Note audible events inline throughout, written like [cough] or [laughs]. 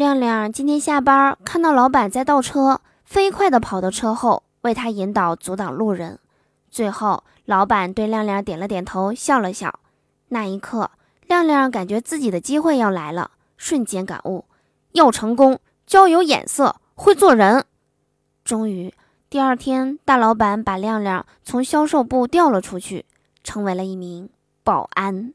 亮亮今天下班看到老板在倒车，飞快地跑到车后，为他引导阻挡路人。最后，老板对亮亮点了点头，笑了笑。那一刻，亮亮感觉自己的机会要来了，瞬间感悟：要成功就要有眼色，会做人。终于，第二天，大老板把亮亮从销售部调了出去，成为了一名保安。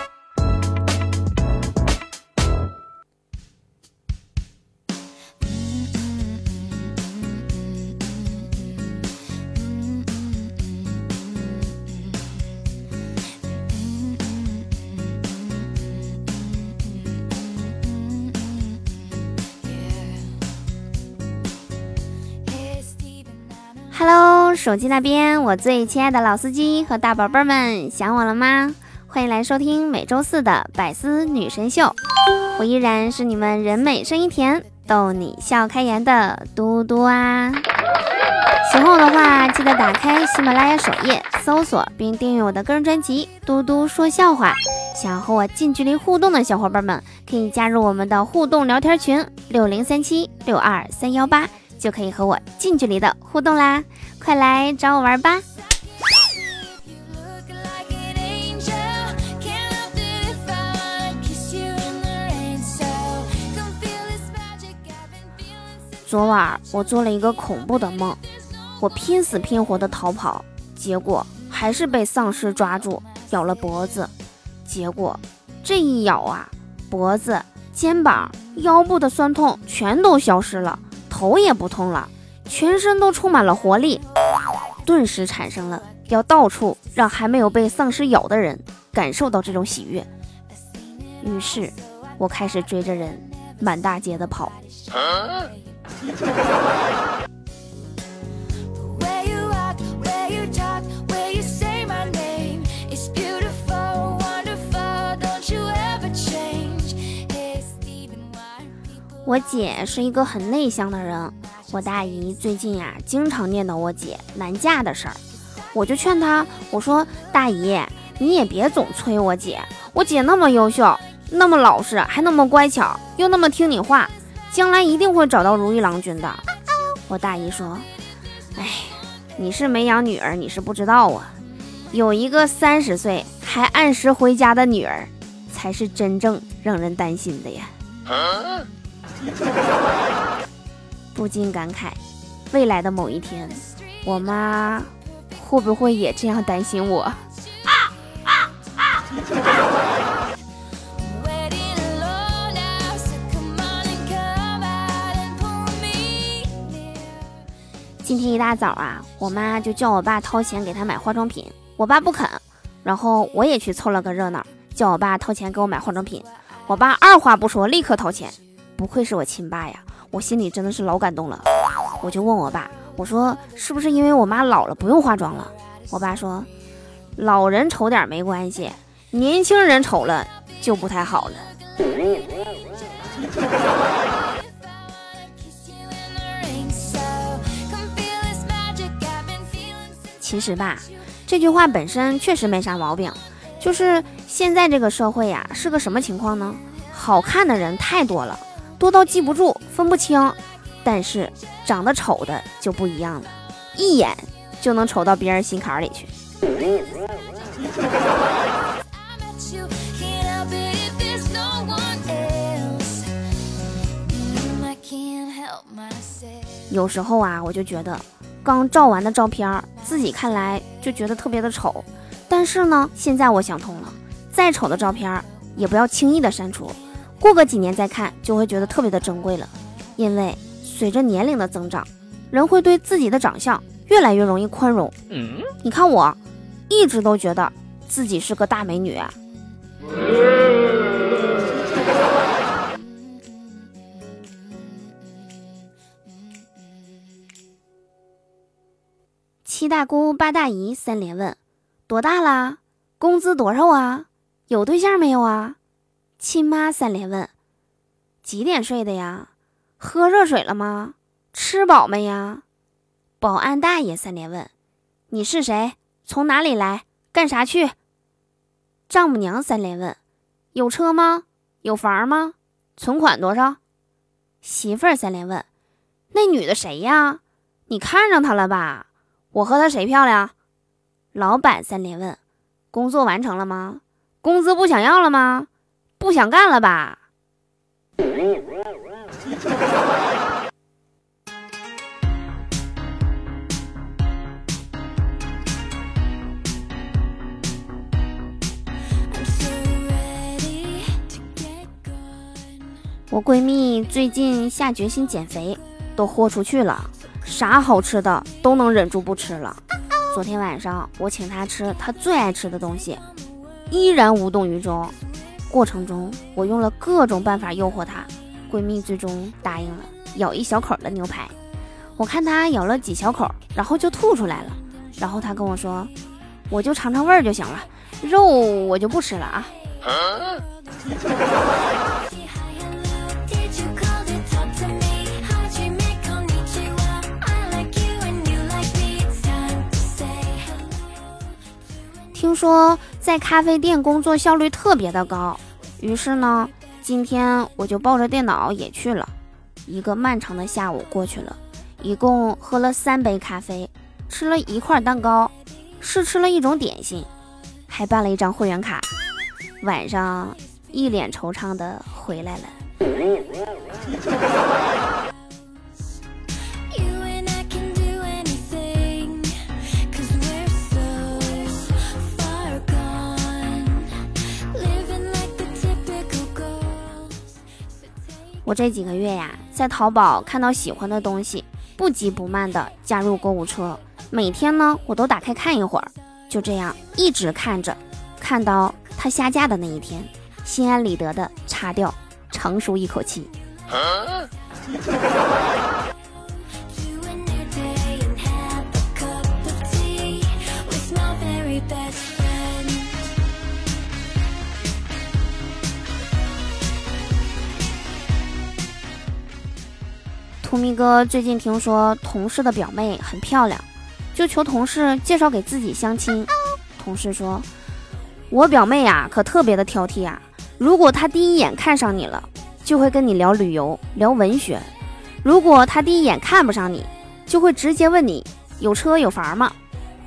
Hello，手机那边，我最亲爱的老司机和大宝贝们，想我了吗？欢迎来收听每周四的百思女神秀，我依然是你们人美声音甜、逗你笑开颜的嘟嘟啊！喜欢我的话，记得打开喜马拉雅首页搜索并订阅我的个人专辑《嘟嘟说笑话》。想和我近距离互动的小伙伴们，可以加入我们的互动聊天群六零三七六二三幺八。就可以和我近距离的互动啦，快来找我玩吧！昨晚我做了一个恐怖的梦，我拼死拼活的逃跑，结果还是被丧尸抓住，咬了脖子。结果这一咬啊，脖子、肩膀、腰部的酸痛全都消失了。头也不痛了，全身都充满了活力，顿时产生了要到处让还没有被丧尸咬的人感受到这种喜悦。于是，我开始追着人满大街的跑。我姐是一个很内向的人，我大姨最近呀经常念叨我姐难嫁的事儿，我就劝她，我说大姨你也别总催我姐，我姐那么优秀，那么老实，还那么乖巧，又那么听你话，将来一定会找到如意郎君的。我大姨说，哎，你是没养女儿，你是不知道啊，有一个三十岁还按时回家的女儿，才是真正让人担心的呀。[laughs] 不禁感慨，未来的某一天，我妈会不会也这样担心我？啊啊啊今天一大早啊，我妈就叫我爸掏钱给她买化妆品，我爸不肯，然后我也去凑了个热闹，叫我爸掏钱给我买化妆品，我爸二话不说，立刻掏钱。不愧是我亲爸呀，我心里真的是老感动了。我就问我爸，我说是不是因为我妈老了不用化妆了？我爸说，老人丑点没关系，年轻人丑了就不太好了。其实吧，这句话本身确实没啥毛病，就是现在这个社会呀，是个什么情况呢？好看的人太多了。多到记不住、分不清，但是长得丑的就不一样了，一眼就能瞅到别人心坎里去。有时候啊，我就觉得刚照完的照片，自己看来就觉得特别的丑，但是呢，现在我想通了，再丑的照片也不要轻易的删除。过个几年再看，就会觉得特别的珍贵了。因为随着年龄的增长，人会对自己的长相越来越容易宽容。你看我，一直都觉得自己是个大美女啊。七大姑八大姨三连问：多大啦？工资多少啊？有对象没有啊？亲妈三连问：几点睡的呀？喝热水了吗？吃饱没呀？保安大爷三连问：“你是谁？从哪里来？干啥去？”丈母娘三连问：“有车吗？有房吗？存款多少？”媳妇儿三连问：“那女的谁呀？你看上她了吧？我和她谁漂亮？”老板三连问：“工作完成了吗？工资不想要了吗？不想干了吧？”我闺蜜最近下决心减肥，都豁出去了，啥好吃的都能忍住不吃了。昨天晚上我请她吃她最爱吃的东西，依然无动于衷。过程中我用了各种办法诱惑她，闺蜜最终答应了，咬一小口的牛排。我看她咬了几小口，然后就吐出来了。然后她跟我说：“我就尝尝味儿就行了，肉我就不吃了啊。” [laughs] 听说在咖啡店工作效率特别的高，于是呢，今天我就抱着电脑也去了。一个漫长的下午过去了，一共喝了三杯咖啡，吃了一块蛋糕，试吃了一种点心，还办了一张会员卡。晚上一脸惆怅的回来了。我这几个月呀，在淘宝看到喜欢的东西，不急不慢的加入购物车。每天呢，我都打开看一会儿，就这样一直看着，看到它下架的那一天，心安理得的擦掉，长舒一口气。图咪哥最近听说同事的表妹很漂亮，就求同事介绍给自己相亲。同事说：“我表妹呀，可特别的挑剔啊。如果她第一眼看上你了，就会跟你聊旅游、聊文学；如果她第一眼看不上你，就会直接问你有车有房吗？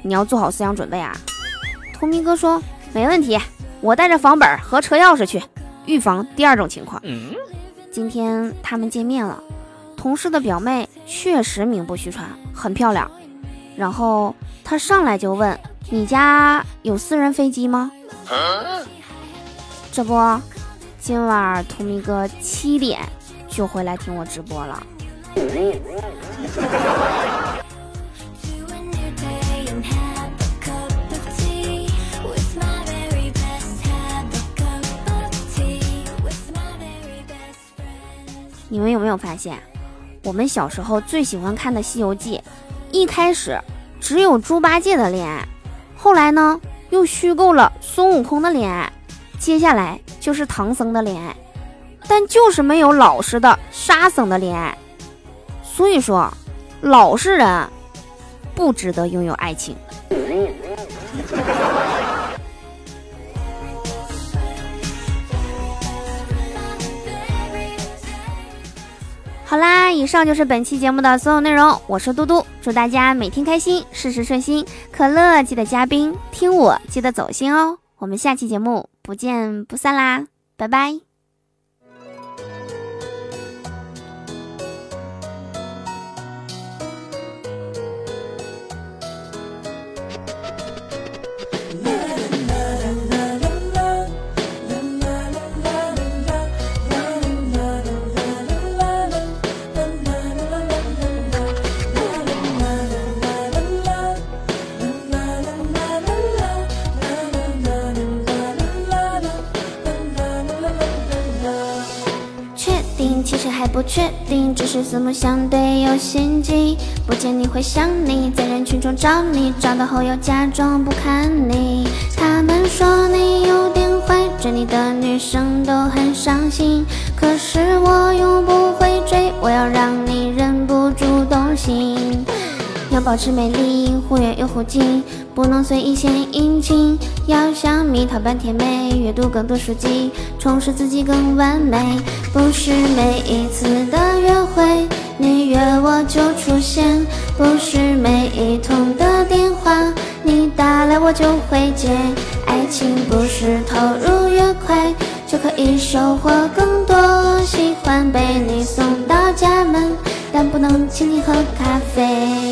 你要做好思想准备啊。”图咪哥说：“没问题，我带着房本和车钥匙去，预防第二种情况。”今天他们见面了。同事的表妹确实名不虚传，很漂亮。然后他上来就问：“你家有私人飞机吗？”这不，今晚图咪哥七点就回来听我直播了。你们有没有发现？我们小时候最喜欢看的《西游记》，一开始只有猪八戒的恋爱，后来呢又虚构了孙悟空的恋爱，接下来就是唐僧的恋爱，但就是没有老实的沙僧的恋爱。所以说，老实人不值得拥有爱情。好啦，以上就是本期节目的所有内容。我是嘟嘟，祝大家每天开心，事事顺心。可乐记得加冰，听我记得走心哦。我们下期节目不见不散啦，拜拜。其实还不确定，只是四目相对有心悸。不见你会想你，在人群中找你，找到后又假装不看你。他们说你有点坏，追你的女生都很伤心。可是我又不会追，我要让你忍不住。动心。要保持美丽，忽远又忽近，不能随意献殷勤。要像蜜桃般甜美，阅读更多书籍，充实自己更完美。不是每一次的约会，你约我就出现；不是每一通的电话，你打来我就会接。爱情不是投入越快，就可以收获更多。喜欢被你送到家门，但不能请你喝咖啡。